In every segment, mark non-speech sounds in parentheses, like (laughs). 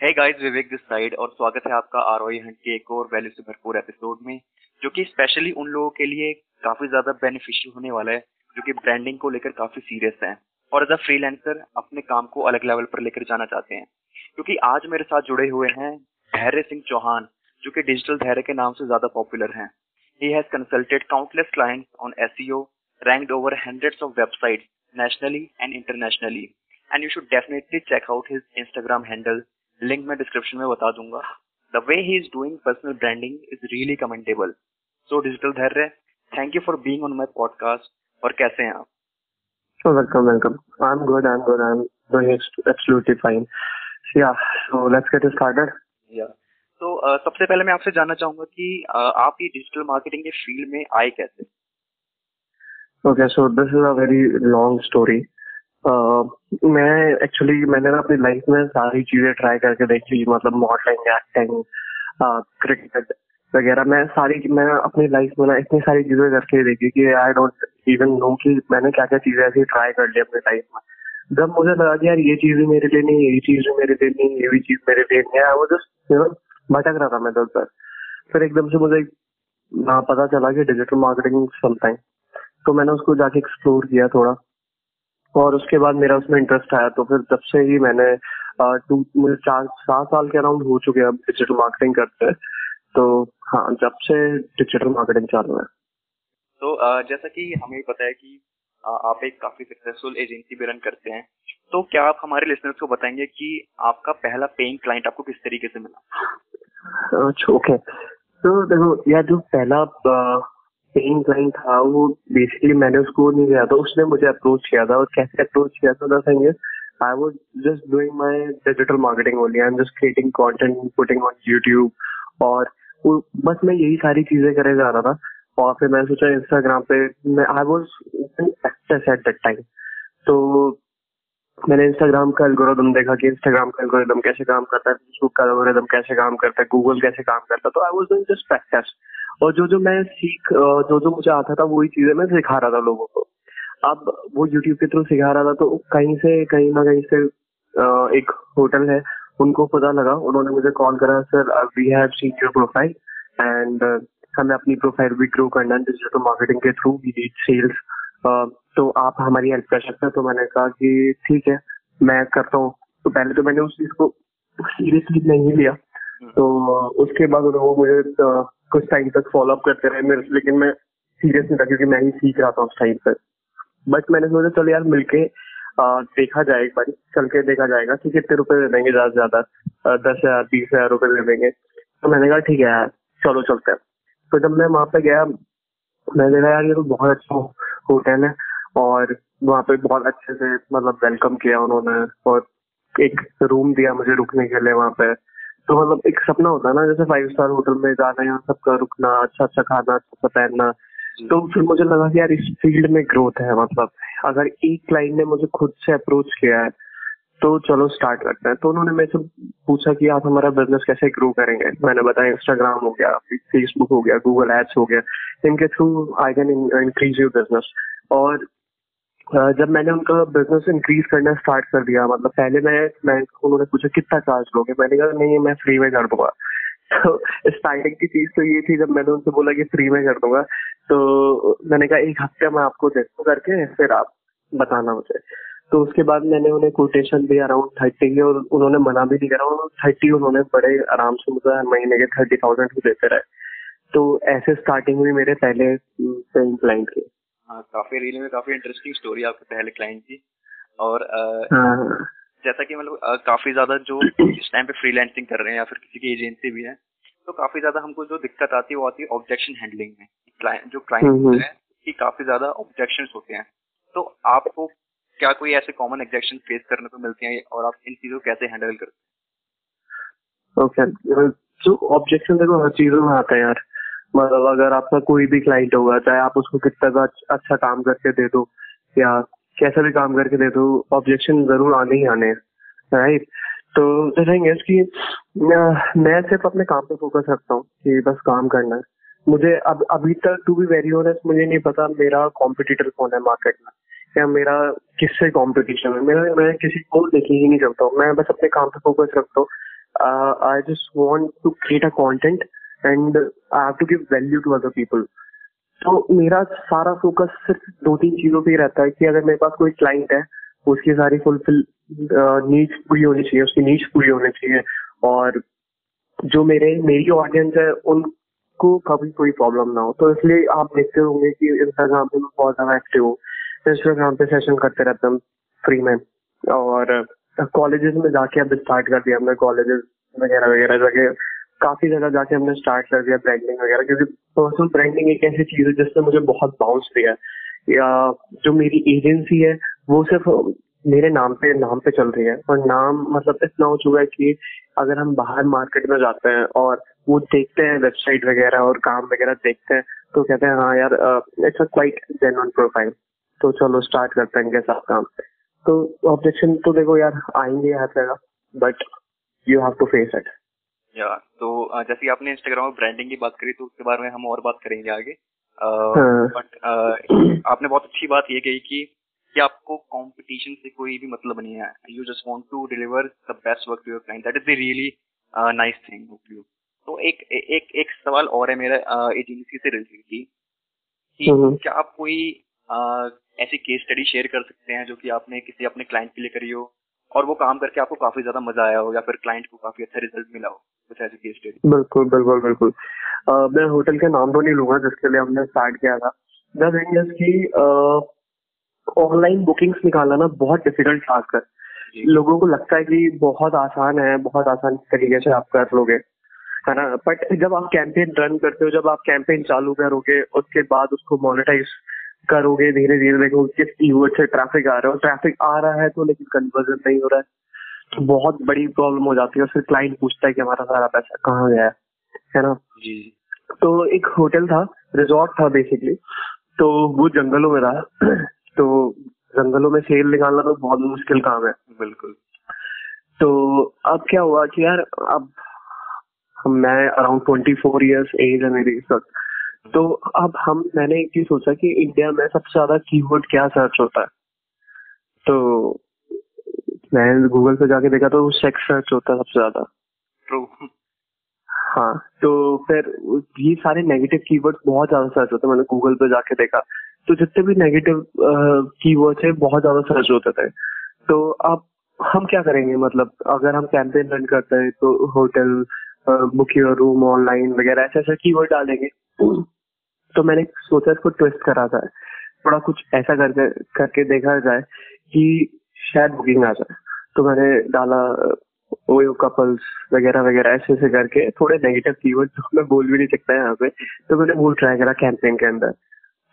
है guys Vivek this side और स्वागत है आपका आर आरओई हंट के एक और वैल्यू से भरपूर एपिसोड में, जो कि स्पेशली उन लोगों के लिए काफ़ी ज़्यादा बेनिफिशियल होने वाला है, जो कि ब्रांडिंग को लेकर काफ़ी सीरियस है। और एज अ फ्रीलांसर अपने काम को अलग लेवल पर लेकर जाना चाहते हैं। क्योंकि आज मेरे साथ जुड़े हुए हैं धैर्य सिंह चौहान, जो कि डिजिटल धैर्य के नाम से ज़्यादा पॉपुलर हैं। He has consulted countless clients on SEO ranked over hundreds of websites nationally and internationally and you should definitely check out his Instagram handle link मैं डिस्क्रिप्शन में बता दूँगा the way he is doing personal branding is really commendable so digital Dhairya thank you for being on my podcast और कैसे हैं आप So welcome, welcome. I'm good. I'm good. I'm doing absolutely fine. So, yeah. So let's get started. Yeah. तो uh, सबसे पहले मैं आपसे जानना चाहूँगा कि uh, आप ये डिजिटल मार्केटिंग के फ़ील्ड में आए कैसे okay so this is a very long story मैं एक्चुअली मैंने ना अपनी लाइफ में सारी चीज़ें ट्राई करके देखी मतलब मॉडलिंग एक्टिंग क्रिकेट वगैरह। मैं सारी, मैं अपनी लाइफ में ना इतनी सारी चीज़ें करके देखी कि आई डोंट इवन नो कि मैंने क्या क्या चीज़ें ऐसी ट्राई कर ली अपनी लाइफ में। जब मुझे लगा कि यार ये चीज़ भी मेरे लिए नहीं, ये चीज़ भी मेरे लिए नहीं, ये भी चीज़ मेरे लिए नहीं है वो जस्ट यू नो भटक रहा था मैं दस दस फिर एकदम से मुझे पता चला कि डिजिटल मार्केटिंग समथिंग तो मैंने उसको जाके एक्सप्लोर किया थोड़ा। और उसके बाद मेरा उसमें इंटरेस्ट आया तो फिर तब से ही मैंने टू मुझे चार सात साल के अराउंड हो चुके हैं अब डिजिटल मार्केटिंग करते हैं तो हाँ जब से डिजिटल मार्केटिंग चालू है। तो जैसा कि हमें पता है कि आप एक काफ़ी सक्सेसफुल एजेंसी भी रन करते हैं तो क्या आप हमारे लिसनर्स को बताएँगे कि आपका पहला पेइंग क्लाइंट आपको किस तरीके से मिला? अच्छा ओके तो देखो यार जो पहला पेइंग क्लाइंट था, वो बेसिकली मैंने उसको नहीं किया था, उसने मुझे अप्रोच किया था। और कैसे अप्रोच किया था thing is I was just doing my digital marketing only I am just creating content putting on YouTube और बस मैं यही सारी चीज़ें करे जा रहा था। और फिर मैंने सोचा इंस्टाग्राम पे मैं I was access at that time तो मैंने इंस्टाग्राम का एल्गोरिदम देखा कि इंस्टाग्राम का एल्गोरिदम कैसे काम करता है फेसबुक का एल्गोरिदम कैसे काम करता है गूगल कैसे काम करता है। तो I was doing just practice और जो जो मैं सीख जो जो मुझे आता था वही चीज़ें मैं सिखा रहा था लोगों को। अब वो यूट्यूब के थ्रू सिखा रहा था तो कहीं से कहीं ना कहीं से एक होटल है उनको पता लगा। उन्होंने मुझे कॉल करा sir we have seen your profile and हमें अपनी प्रोफ़ाइल भी ग्रो करना है डिजिटल मार्केटिंग के थ्रू वी नीड सेल्स तो आप हमारी हेल्प कर सकते हैं। तो मैंने कहा कि ठीक है मैं करता हूँ। तो पहले तो मैंने उस चीज़ को सीरियसली नहीं लिया। हम्म। तो उसके बाद उन्होंने मुझे कुछ टाइम तक फॉलो अप करते रहे मेरे लेकिन मैं सीरियस नहीं था क्योंकि मैं ही सीख रहा था उस टाइम पर बट मैंने सोचा, चलो यार, मिलके देखा जाए एक बार, चल के देखा जाएगा कि कितने रुपए दे देंगे ज़्यादा से ज़्यादा दस हज़ार, बीस हज़ार रुपए दे देंगे। तो मैंने कहा, ठीक है यार, चलो चलते हैं। तो जब मैं वहाँ पे गया मैंने कहा यार, ये तो बहुत अच्छा होटल है और वहाँ पे बहुत अच्छे से मतलब वेलकम किया उन्होंने और एक रूम दिया मुझे रुकने के लिए वहाँ पे। तो मतलब एक सपना होता है ना जैसे फाइव स्टार होटल में जाना यहाँ सबका रुकना अच्छा अच्छा खाना अच्छा अच्छा पहनना। तो फिर मुझे लगा कि यार इस फ़ील्ड में ग्रोथ है मतलब अगर एक क्लाइंट ने मुझे खुद से अप्रोच किया है तो चलो स्टार्ट करते हैं। तो उन्होंने मेरे से पूछा कि आप हमारा बिज़नेस कैसे ग्रो करेंगे? मैंने बताया इंस्टाग्राम हो गया फेसबुक हो गया गूगल एड्स हो गया इनके through I can increase your business और जब मैंने उनका बिज़नेस इंक्रीज करना स्टार्ट कर दिया मतलब पहले मैं मैं उन्होंने पूछा, कितना चार्ज लोगे? मैंने कहा, नहीं, मैं फ्री में कर दूँगा। तो स्टार्टिंग की चीज़ तो ये थी, जब मैंने उनसे बोला कि फ्री में कर दूँगा तो मैंने कहा, एक हफ़्ते में आपको देखो करके, फिर आप बताना मुझे। तो उसके बाद मैंने उन्हें कोटेशन दी अराउंड थर्टी और उन्होंने मना भी नहीं करा थर्टी उन्होंने बड़े आराम से मुझे महीने के थर्टी थाउज़ेंड देते रहे। तो ऐसे स्टार्टिंग हुई मेरे पहले क्लाइंट के। हाँ काफ़ी रील में काफ़ी इंटरेस्टिंग स्टोरी आपके पहले क्लाइंट की। और हाँ। जैसा कि मतलब काफ़ी ज़्यादा जो इस टाइम पे फ्रीलांसिंग कर रहे हैं या फिर किसी की एजेंसी भी है तो काफ़ी ज़्यादा हमको जो दिक्कत आती है वो आती है ऑब्जेक्शन हैंडलिंग में। क्लाइंट जो क्लाइंट हम्म। है कि काफ़ी ज़्यादा ऑब्जेक्शन होते हैं। तो आपको क्या कोई ऐसे कॉमन ऑब्जेक्शन फेस करने को मिलते हैं और आप इन चीज़ों को कैसे हैंडल करते हैं? ओके जो ऑब्जेक्शन देखो हर चीज़ों में आता है यार। मतलब अगर आपका कोई भी क्लाइंट होगा, चाहे आप उसको कितना का अच्छा काम करके दे दो या कैसा भी काम करके दे दो ऑब्जेक्शन ज़रूर आने ही आने राइट तो थिंग इज़ कि मैं सिर्फ़ अपने काम पे फोकस रखता हूँ कि बस काम करना है। मुझे अब, अभी तक टू बी वेरी ऑनेस्ट मुझे नहीं पता मेरा कॉम्पिटिटर कौन है मार्केट में या मेरा किससे कॉम्पिटिशन है। मेरा मैं किसी को देखने ही नहीं करता हूँ। मैं बस अपने काम पे फोकस रखता हूँ। I just want to create a content and I have to give value to other people तो मेरा सारा फोकस सिर्फ़ दो तीन चीज़ों पे रहता है कि अगर मेरे पास कोई क्लाइंट है, उसकी सारी फुलफिल नीड्स पूरी होनी चाहिए, उसकी नीड्स पूरी होनी चाहिए, और जो मेरे, मेरी ऑडियंस है, उनको कभी कोई प्रॉब्लम ना हो। तो इसलिए आप देखते होंगे कि इंस्टाग्राम पे मैं बहुत ज़्यादा एक्टिव हूँ। इंस्टाग्राम पे सेशन करते रहते हैं फ्री में। और कॉलेजेस में जाके अब स्टार्ट कर दिया हमने कॉलेजेस वगैरह वगैरह जगह काफ़ी जगह जाके हमने स्टार्ट कर दिया ब्रांडिंग वगैरह, क्योंकि पर्सनल ब्रांडिंग एक ऐसी चीज़ है जिसने मुझे बहुत बाउंस दिया है। या जो मेरी एजेंसी है, वो सिर्फ़ मेरे नाम पे नाम पे चल रही है। और नाम मतलब इतना हो चुका है कि अगर हम बाहर मार्केट में जाते हैं और वो देखते हैं वेबसाइट वगैरह और काम वगैरह देखते हैं तो कहते हैं हाँ यार it's a quite genuine profile तो चलो स्टार्ट करते हैं इनके साथ काम। तो ऑब्जेक्शन तो देखो यार, आएँगे हर जगह but you have to face it या तो जैसे आपने इंस्टाग्राम में ब्रांडिंग की बात करी तो उसके बारे में हम और बात करेंगे आगे। बट हाँ। आपने बहुत अच्छी बात ये कही कि कि आपको कंपटीशन से कोई भी मतलब नहीं है। You just want to deliver the best work to your client that is the really nice thing of you तो एक एक एक सवाल और है मेरा एजेंसी से रिलेटेड की हम्म। क्या आप कोई uh, ऐसी केस स्टडी शेयर कर सकते हैं जो कि आपने किसी अपने क्लाइंट के लिए करी हो? और वो काम करके आपको काफ़ी ज़्यादा मज़ा आया हो या फिर क्लाइंट को काफ़ी अच्छा रिज़ल्ट मिला हो कुछ ऐसी केस स्टडी बिल्कुल बिल्कुल बिल्कुल। uh, मैं होटल का नाम तो नहीं लूँगा जिसके लिए हमने स्टार्ट किया था। द थिंग इज़ की ऑनलाइन बुकिंग्स निकालना ना बहुत डिफ़िकल्ट टास्क है। लोगों को लगता है कि बहुत आसान है बहुत आसान तरीके से आप कर लोगे। है ना? बट जब आप कैंपेन रन करते हो जब आप कैंपेन चालू करोगे उसके बाद उसको मोनेटाइज करोगे धीरे धीरे? देखो किस कीवर्ड से ट्रैफ़िक आ रहा है ट्रैफ़िक आ रहा है तो लेकिन कन्वर्जन नहीं हो रहा है। तो बहुत बड़ी प्रॉब्लम हो जाती है और फिर क्लाइंट पूछता है कि हमारा सारा पैसा कहाँ गया है? ना? जी। तो एक होटल था रिजॉर्ट था बेसिकली तो वो जंगलों में रहा। (clears throat) तो जंगलों में सेल निकालना तो बहुत मुश्किल काम है। बिल्कुल। तो अब क्या हुआ कि यार अब मैं around twenty four years age है मेरी इस वक्त। तो अब हम मैंने एक चीज़ सोचा कि इंडिया में सबसे ज़्यादा कीवर्ड क्या सर्च होता है? तो मैं गूगल पे जाके देखा तो सेक्स सर्च होता है सबसे ज़्यादा। ट्रू हाँ तो फिर ये सारे नेगेटिव कीवर्ड्स बहुत ज़्यादा सर्च होते हैं। मैंने गूगल पे जाके देखा तो जितने भी नेगेटिव कीवर्ड्स है बहुत ज़्यादा सर्च होते थे। तो अब हम क्या करेंगे? मतलब अगर हम कैंपेन रन करते हैं तो hotel book your room online वगैरह ऐसे ऐसे कीवर्ड डालेंगे। तो मैंने सोचा इसको ट्विस्ट करा जाए। थोड़ा कुछ ऐसा करके करके देखा जाए कि शायद बुकिंग आ जाए। तो मैंने डाला ओयो कपल्स वगैरह वगैरह ऐसे ऐसे करके थोड़े नेगेटिव कीवर्ड जो मैं बोल भी नहीं सकता यहाँ पे। तो मैंने वो ट्राई करा कैंपेन के अंदर।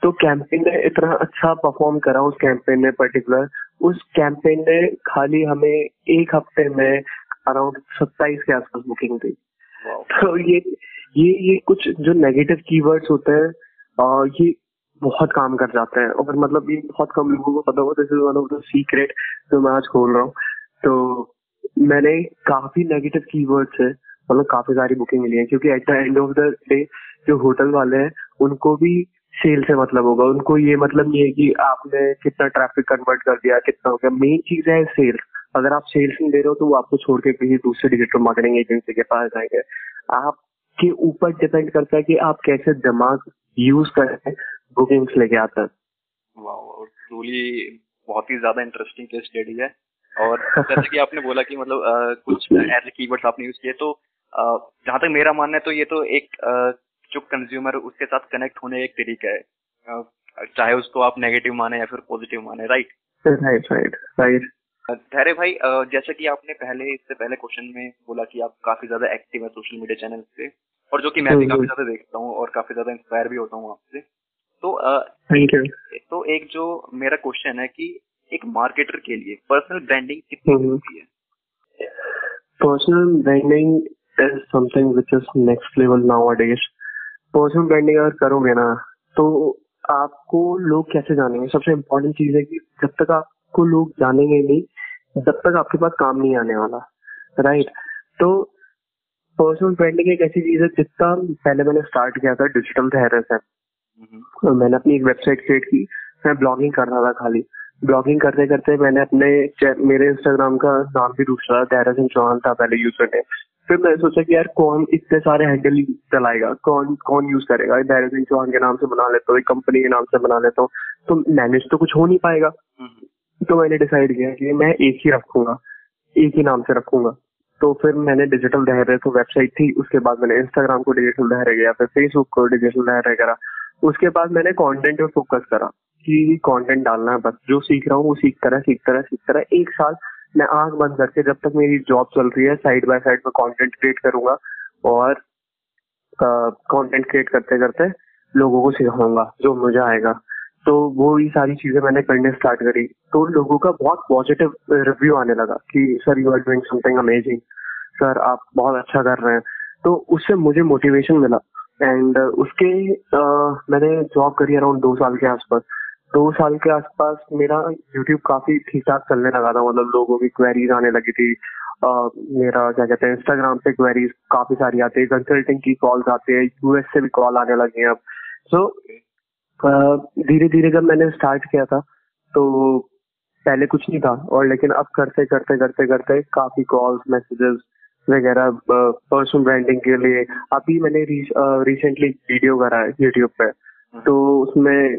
तो कैंपेन ने इतना अच्छा परफॉर्म करा उस कैंपेन ने पर्टिकुलर उस कैंपेन ने खाली हमें एक हफ़्ते में अराउंड सत्ताईस के आसपास बुकिंग दी। तो ये ये ये कुछ जो नेगेटिव कीवर्ड्स होते हैं ये बहुत काम कर जाते हैं। और मतलब ये बहुत कम लोगों को पता होगा this is one of the secret जो मैं आज खोल रहा हूँ तो मैंने काफ़ी नेगेटिव कीवर्ड्स है मतलब काफ़ी सारी बुकिंग मिली है, क्योंकि at the end of the day जो होटल वाले हैं, उनको भी सेल से मतलब होगा। उनको ये मतलब नहीं है कि आपने कितना ट्रैफ़िक कन्वर्ट कर दिया, कितना हो गया। मेन चीज़ है सेल्स अगर आप सेल्स नहीं दे रहे हो तो वो आपको छोड़ के किसी दूसरे डिजिटल मार्केटिंग एजेंसी के पास जाएँगे। आपके ऊपर डिपेंड करता है कि आप कैसे दिमाग यूज़ करके बुकिंग्स लेके आते हैं। बहुत ही ज़्यादा इंटरेस्टिंग केस स्टडी है। और जैसे कि आपने बोला कि मतलब आ, कुछ (laughs) ऐसे कीवर्ड्स आपने यूज़ किए तो जहाँ तक मेरा मानना है तो ये तो एक आ, जो कंज्यूमर उसके साथ कनेक्ट होने एक तरीका है। चाहे उसको आप नेगेटिव माने या फिर पॉजिटिव माने राइट राइट राइट राइट धैर्य भाई जैसे कि आपने पहले इससे पहले क्वेश्चन में बोला कि आप काफ़ी ज़्यादा एक्टिव है सोशल मीडिया चैनल पे। और जो कि मैं भी काफ़ी ज़्यादा देखता हूँ और काफ़ी ज़्यादा इंस्पायर भी होता हूँ आपसे तो थैंक यू तो एक जो मेरा क्वेश्चन है कि एक मार्केटर के लिए पर्सनल ब्रांडिंग कितनी हम्म। ज़रूरी है? Personal branding is something which is next level nowadays personal branding अगर करोगे ना तो आपको लोग कैसे जानेंगे? सबसे इम्पोर्टेंट चीज़ है कि जब तक आपको लोग जानेंगे नहीं जब तक आपके पास काम नहीं आने वाला राइट right? तो पर्सनल ब्रांडिंग एक ऐसी चीज़ है जितना पहले मैंने स्टार्ट किया था डिजिटल थेरस है तो मैंने अपनी एक वेबसाइट क्रिएट की मैं ब्लॉगिंग कर रहा था खाली। ब्लॉगिंग करते करते मैंने अपने मेरे इंस्टाग्राम का नाम भी दूसरा दायरा सिंह चौहान था पहले यूज़र नेम फिर मैंने सोचा कि यार कौन इतने सारे हैंडल चलाएगा कौन कौन यूज़ करेगा? धैर्य सिंह चौहान के नाम से बना लेता हूँ एक कंपनी के नाम से बना लेता हूँ तो मैनेज तो कुछ हो नहीं पाएगा। हम्म। तो मैंने डिसाइड किया कि मैं एक ही रखूँगा एक ही नाम से रखूँगा। तो फिर मैंने डिजिटल धैर्य तो वेबसाइट थी, उसके बाद मैंने इंस्टाग्राम को डिजिटल धैर्य गया फिर फेसबुक को डिजिटल धैर्य करा। उसके बाद मैंने कंटेंट पे फोकस करा, कि कंटेंट डालना है बस, जो सीख रहा हूँ वो सीखता रहा सीखता रहा सीखता रहा एक साल मैं आँख बंद करके जब तक मेरी जॉब चल रही है साइड बाय साइड में कंटेंट क्रिएट करूँगा और कंटेंट क्रिएट करते करते लोगों को सिखाऊँगा, जो मुझे आएगा। तो वो ये सारी चीज़ें मैंने करने स्टार्ट करी। तो लोगों का बहुत पॉजिटिव रिव्यू आने लगा कि sir you are doing something amazing sir आप बहुत अच्छा कर रहे हैं। तो उससे मुझे मोटिवेशन मिला। एंड उसके आ, मैंने जॉब करी अराउंड दो साल के आसपास। दो साल के आसपास मेरा यूट्यूब काफ़ी ठीक ठाक चलने लगा था। मतलब लोगों की क्वेरीज आने लगी थी। Uh, मेरा क्या कहते हैं इंस्टाग्राम पे क्वेरीज काफ़ी सारी आती है। कंसल्टिंग की कॉल्स आती है। यूएस से भी कॉल आने लगी है अब। सो धीरे धीरे जब मैंने स्टार्ट किया था तो पहले कुछ नहीं था और लेकिन अब करते करते करते करते काफ़ी कॉल्स मैसेजेस वगैरह पर्सनल ब्रांडिंग के लिए। अभी मैंने रिसेंटली वीडियो करा है यूट्यूब पे। हम्म। तो उसमें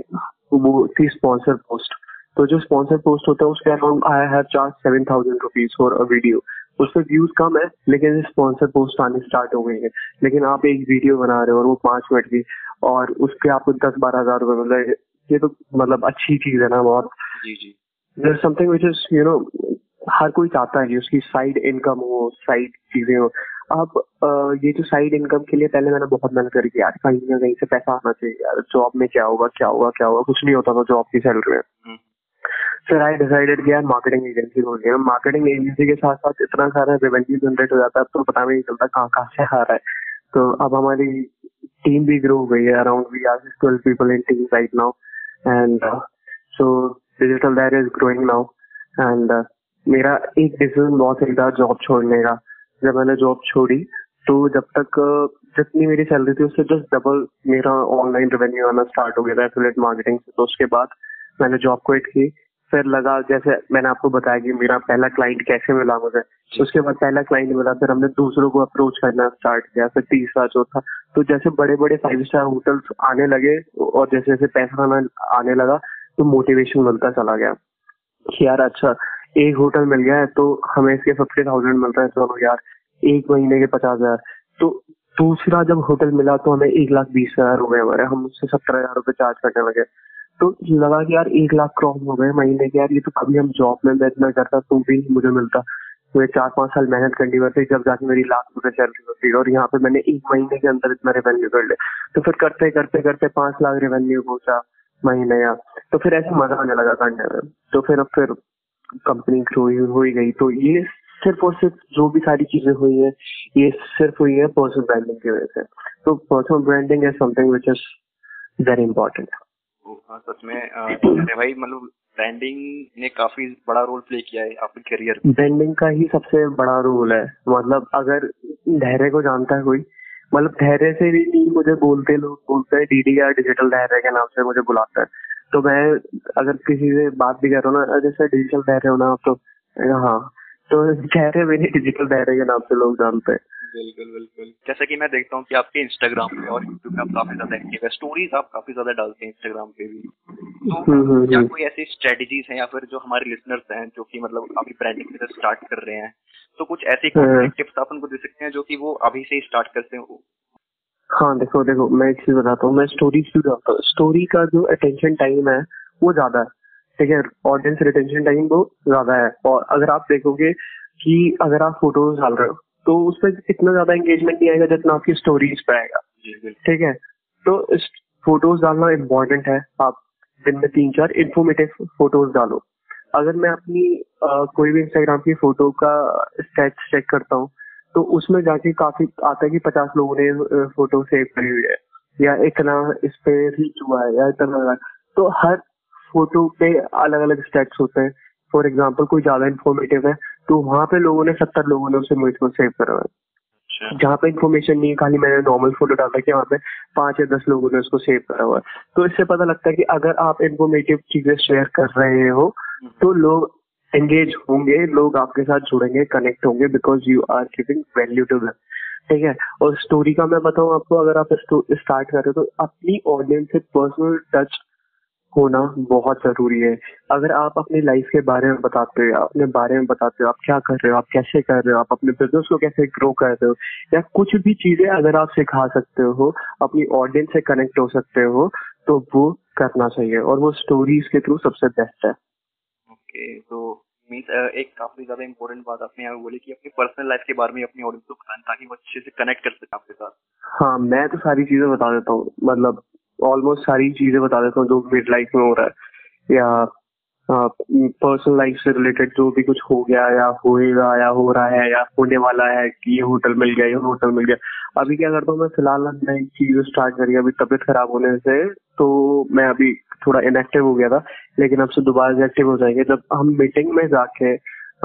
वो थी स्पॉन्सर पोस्ट तो जो स्पॉन्सर पोस्ट होता है उसके around I have charge seven thousand rupees for a video उस पर व्यूज़ कम है लेकिन स्पॉन्सर पोस्ट आने स्टार्ट हो गई है। लेकिन आप एक वीडियो बना रहे हो और वो पाँच मिनट की और उसके आपको दस बारह हज़ार रुपए मिल रहे ये तो मतलब अच्छी चीज़ है ना बहुत। जी जी। Something which is you know हर कोई चाहता है कि उसकी साइड इनकम हो साइड चीज़ें हो। अब ये जो साइड इनकम के लिए पहले मैंने बहुत मेहनत करी यार कहीं ना कहीं से पैसा आना चाहिए। यार जॉब में क्या होगा क्या होगा क्या होगा? कुछ नहीं होता था जॉब की सैलरी में। फिर आई डिसाइडेड कि यार मार्केटिंग एजेंसी खोल लिया मार्केटिंग एजेंसी के साथ साथ इतना सारा रेवेन्यू जनरेट हो जाता है तो पता नहीं चलता कहाँ कहाँ से आ रहा है। तो अब हमारी टीम भी ग्रो हो गई है around we are twelve people in team right now and so digital there is growing now and मेरा एक डिसीज़न बहुत सही था जॉब छोड़ने का। जब मैंने जॉब छोड़ी तो जब तक जितनी मेरी सैलरी थी, उससे जस्ट डबल मेरा ऑनलाइन रेवेन्यू आना स्टार्ट हो गया था एफिलेट मार्केटिंग से। तो उसके बाद मैंने जॉब क्विट की। फिर लगा, जैसे मैंने आपको बताया कि मेरा पहला क्लाइंट कैसे मिला मुझे। उसके बाद पहला क्लाइंट मिला, फिर हमने दूसरों को अप्रोच करना स्टार्ट किया, फिर तीसरा, चौथा। तो जैसे बड़े बड़े फाइव स्टार होटल्स आने लगे, और जैसे जैसे पैसा आना लगा तो मोटिवेशन मिलता चला गया। कि यार अच्छा एक होटल मिल गया है तो हमें इसके फिफ्टी थाउज़ेंड मिल रहा है, चलो यार, एक महीने के पचास हज़ार। तो दूसरा जब होटल मिला तो हमें एक लाख बीस हज़ार रुपए हमारे। हम उससे सत्तर हज़ार रुपए चार्ज करने लगे। तो लगा कि यार एक लाख क्रॉस हो गए महीने के। यार ये तो कभी हम जॉब में मैं इतना करता तो भी मुझे मिलता। मुझे चार पाँच साल मेहनत करनी पड़ती जब जाके मेरी लाख रुपए सैलरी होती और यहाँ पे मैंने एक महीने के अंदर इतना रेवेन्यू कर लिया। तो फिर करते करते करते पाँच लाख रेवेन्यू पहुँचा महीने या। तो फिर ऐसे मज़ा आने लगा करने में। तो फिर अब फिर कंपनी ग्रो हो ही गई। तो ये सिर्फ़ और सिर्फ़ जो भी सारी चीज़ें हुई है, ये सिर्फ़ हुई है पर्सनल ब्रांडिंग की वजह से। तो personal branding is something which is very important सच में भाई। मतलब ब्रांडिंग ने काफ़ी बड़ा रोल प्ले किया है आपके करियर ब्रांडिंग का ही सबसे बड़ा रोल है। मतलब अगर धैर्य को जानता है कोई मतलब धैर्य से भी नहीं, मुझे बोलते लोग बोलते हैं डीडी या डिजिटल धैर्य के नाम से मुझे बुलाता है। तो मैं अगर किसी से बात भी कर रहा हूँ ना जैसे डिजिटल धैर्य रहे हो ना आप तो हाँ तो धैर्य मेरे डिजिटल धैर्य के नाम से लोग जानते हैं। बिल्कुल बिल्कुल। जैसा कि मैं देखता हूँ कि आपके इंस्टाग्राम पे और यूट्यूब पे आप काफ़ी ज़्यादा एक्टिव है। स्टोरीज आप काफ़ी ज़्यादा डालते हैं इंस्टाग्राम पे भी। तो हम्म, हम्म, क्या हम्म। कोई ऐसी स्ट्रेटेजीज हैं या फिर जो हमारे लिसनर्स हैं जो कि मतलब अभी ब्रांडिंग के स्टार्ट कर रहे हैं? तो कुछ ऐसी टिप्स आप उनको दे सकते हैं जो कि वो अभी से ही स्टार्ट करते हैं? हाँ देखो देखो मैं एक चीज़ बताता हूँ। मैं स्टोरीज क्यों डालता हूँ? स्टोरी का जो अटेंशन टाइम है वो ज़्यादा है। ठीक है? ऑडियंस रिटेंशन टाइम वो ज़्यादा है। और अगर आप देखोगे कि अगर आप फ़ोटोज़ डाल रहे हो तो उस पर इतना ज़्यादा एंगेजमेंट नहीं आएगा जितना आपकी स्टोरीज पे आएगा। ठीक है? तो फ़ोटोज़ डालना इम्पोर्टेंट है। आप दिन में तीन चार इन्फॉर्मेटिव फ़ोटोज़ डालो। अगर मैं अपनी आ, कोई भी इंस्टाग्राम की फ़ोटो का स्टेट चेक करता हूँ तो उसमें जाके काफ़ी आता है कि पचास लोगों ने फ़ोटो सेव करी हुई है या इतना इस पे रीच हुआ है या इतना तो हर फ़ोटो पे अलग अलग स्टेट्स होते हैं। फॉर एग्ज़ाम्पल कोई ज़्यादा इन्फॉर्मेटिव है तो वहाँ पे लोगों ने सत्तर लोगों ने उसे मुझको सेव करा अच्छा। जहाँ पे इन्फॉर्मेशन नहीं है खाली मैंने नॉर्मल फ़ोटो डाला कि वहाँ पे पाँच या दस लोगों ने उसको सेव करा हुआ तो इससे पता लगता है कि अगर आप इन्फॉर्मेटिव चीज़ें शेयर कर रहे हो हम्म। तो लोग एंगेज होंगे लोग आपके साथ जुड़ेंगे कनेक्ट होंगे because you are giving value to them ठीक है और स्टोरी का मैं बताऊँ आपको अगर आप स्टार्ट कर रहे हो तो अपनी ऑडियंस से पर्सनल टच होना बहुत ज़रूरी है। अगर आप अपनी लाइफ के बारे में बताते हो अपने बारे में बताते हो आप क्या कर रहे हो आप कैसे कर रहे हो आप अपने बिज़नेस को कैसे ग्रो कर रहे हो या कुछ भी चीज़ें अगर आप सिखा सकते हो अपनी ऑडियंस से कनेक्ट हो सकते हो तो वो करना चाहिए और वो स्टोरीज के थ्रू सबसे बेस्ट है। ओके तो मीन्स एक काफ़ी ज़्यादा इंपॉर्टेंट बात आपने यहाँ बोली कि अपनी पर्सनल लाइफ के बारे में अपनी ऑडियंस को बताएँ ताकि वो अच्छे से कनेक्ट कर सके आपके साथ। हाँ मैं तो सारी चीज़ें बता देता हूँ। मतलब ऑलमोस्ट सारी चीज़ें बता देता हूँ जो मिड लाइफ में हो रहा है। या पर्सनल लाइफ से रिलेटेड जो भी कुछ हो गया या होएगा या हो रहा है या होने वाला है कि ये होटल मिल गया, ये होटल मिल गया। अभी क्या करता हूँ मैं, फ़िलहाल नई चीज़ स्टार्ट करी, अभी तबीयत खराब होने से तो मैं अभी थोड़ा इनएक्टिव हो गया था, लेकिन अब से दोबारा एक्टिव हो जाएँगे। जब हम मीटिंग में जाके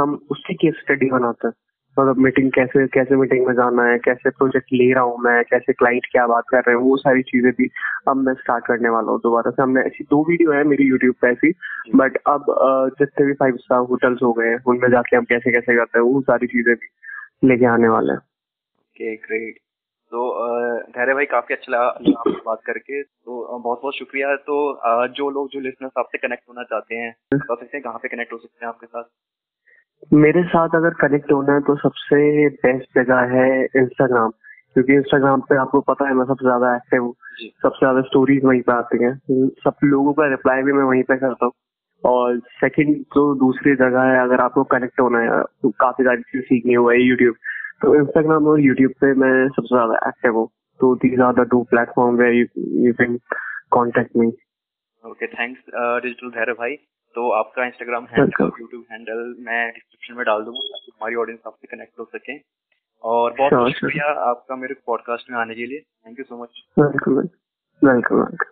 हम उसकी केस स्टडी बनाते हैं। मतलब मीटिंग कैसे कैसे मीटिंग में जाना है कैसे प्रोजेक्ट ले रहा हूँ मैं कैसे क्लाइंट क्या बात कर रहे हैं वो सारी चीज़ें भी अब मैं स्टार्ट करने वाला हूँ दोबारा से। हमने ऐसी दो वीडियो है मेरी यूट्यूब पे ऐसी बट अब जितने भी फाइव स्टार होटल्स हो गए हैं उनमें जाके हम कैसे कैसे करते हैं वो सारी चीज़ें भी लेके आने वाले हैं। ओके ग्रेट तो धैर्य भाई काफ़ी अच्छा लगा आपसे बात करके। तो बहुत बहुत शुक्रिया। तो जो लोग जो लिसनर्स आपसे कनेक्ट होना चाहते हैं बता सकते हैं कहाँ पे कनेक्ट हो सकते हैं आपके साथ? मेरे साथ अगर कनेक्ट होना है तो सबसे बेस्ट जगह है इंस्टाग्राम क्योंकि इंस्टाग्राम पे आपको पता है मैं सबसे ज़्यादा एक्टिव हूँ। सबसे ज़्यादा स्टोरीज वहीं पे आती हैं। सब लोगों का रिप्लाई भी मैं वहीं पे करता हूँ। और सेकंड जो दूसरी जगह है अगर आपको कनेक्ट होना है तो काफ़ी सारी चीज़ सीखनी हुआ है यूट्यूब तो इंस्टाग्राम और यूट्यूब पे मैं सबसे ज़्यादा एक्टिव हूँ। तो these are the two platform way you can contact me okay thanks digital Dhairya भाई तो आपका इंस्टाग्राम हैंडल यूट्यूब हैंडल मैं डिस्क्रिप्शन में डाल दूँगा ताकि हमारी ऑडियंस आपसे कनेक्ट हो सके। और बहुत बहुत शुक्रिया आपका मेरे पॉडकास्ट में आने के लिए। Thank you so much welcome welcome welcome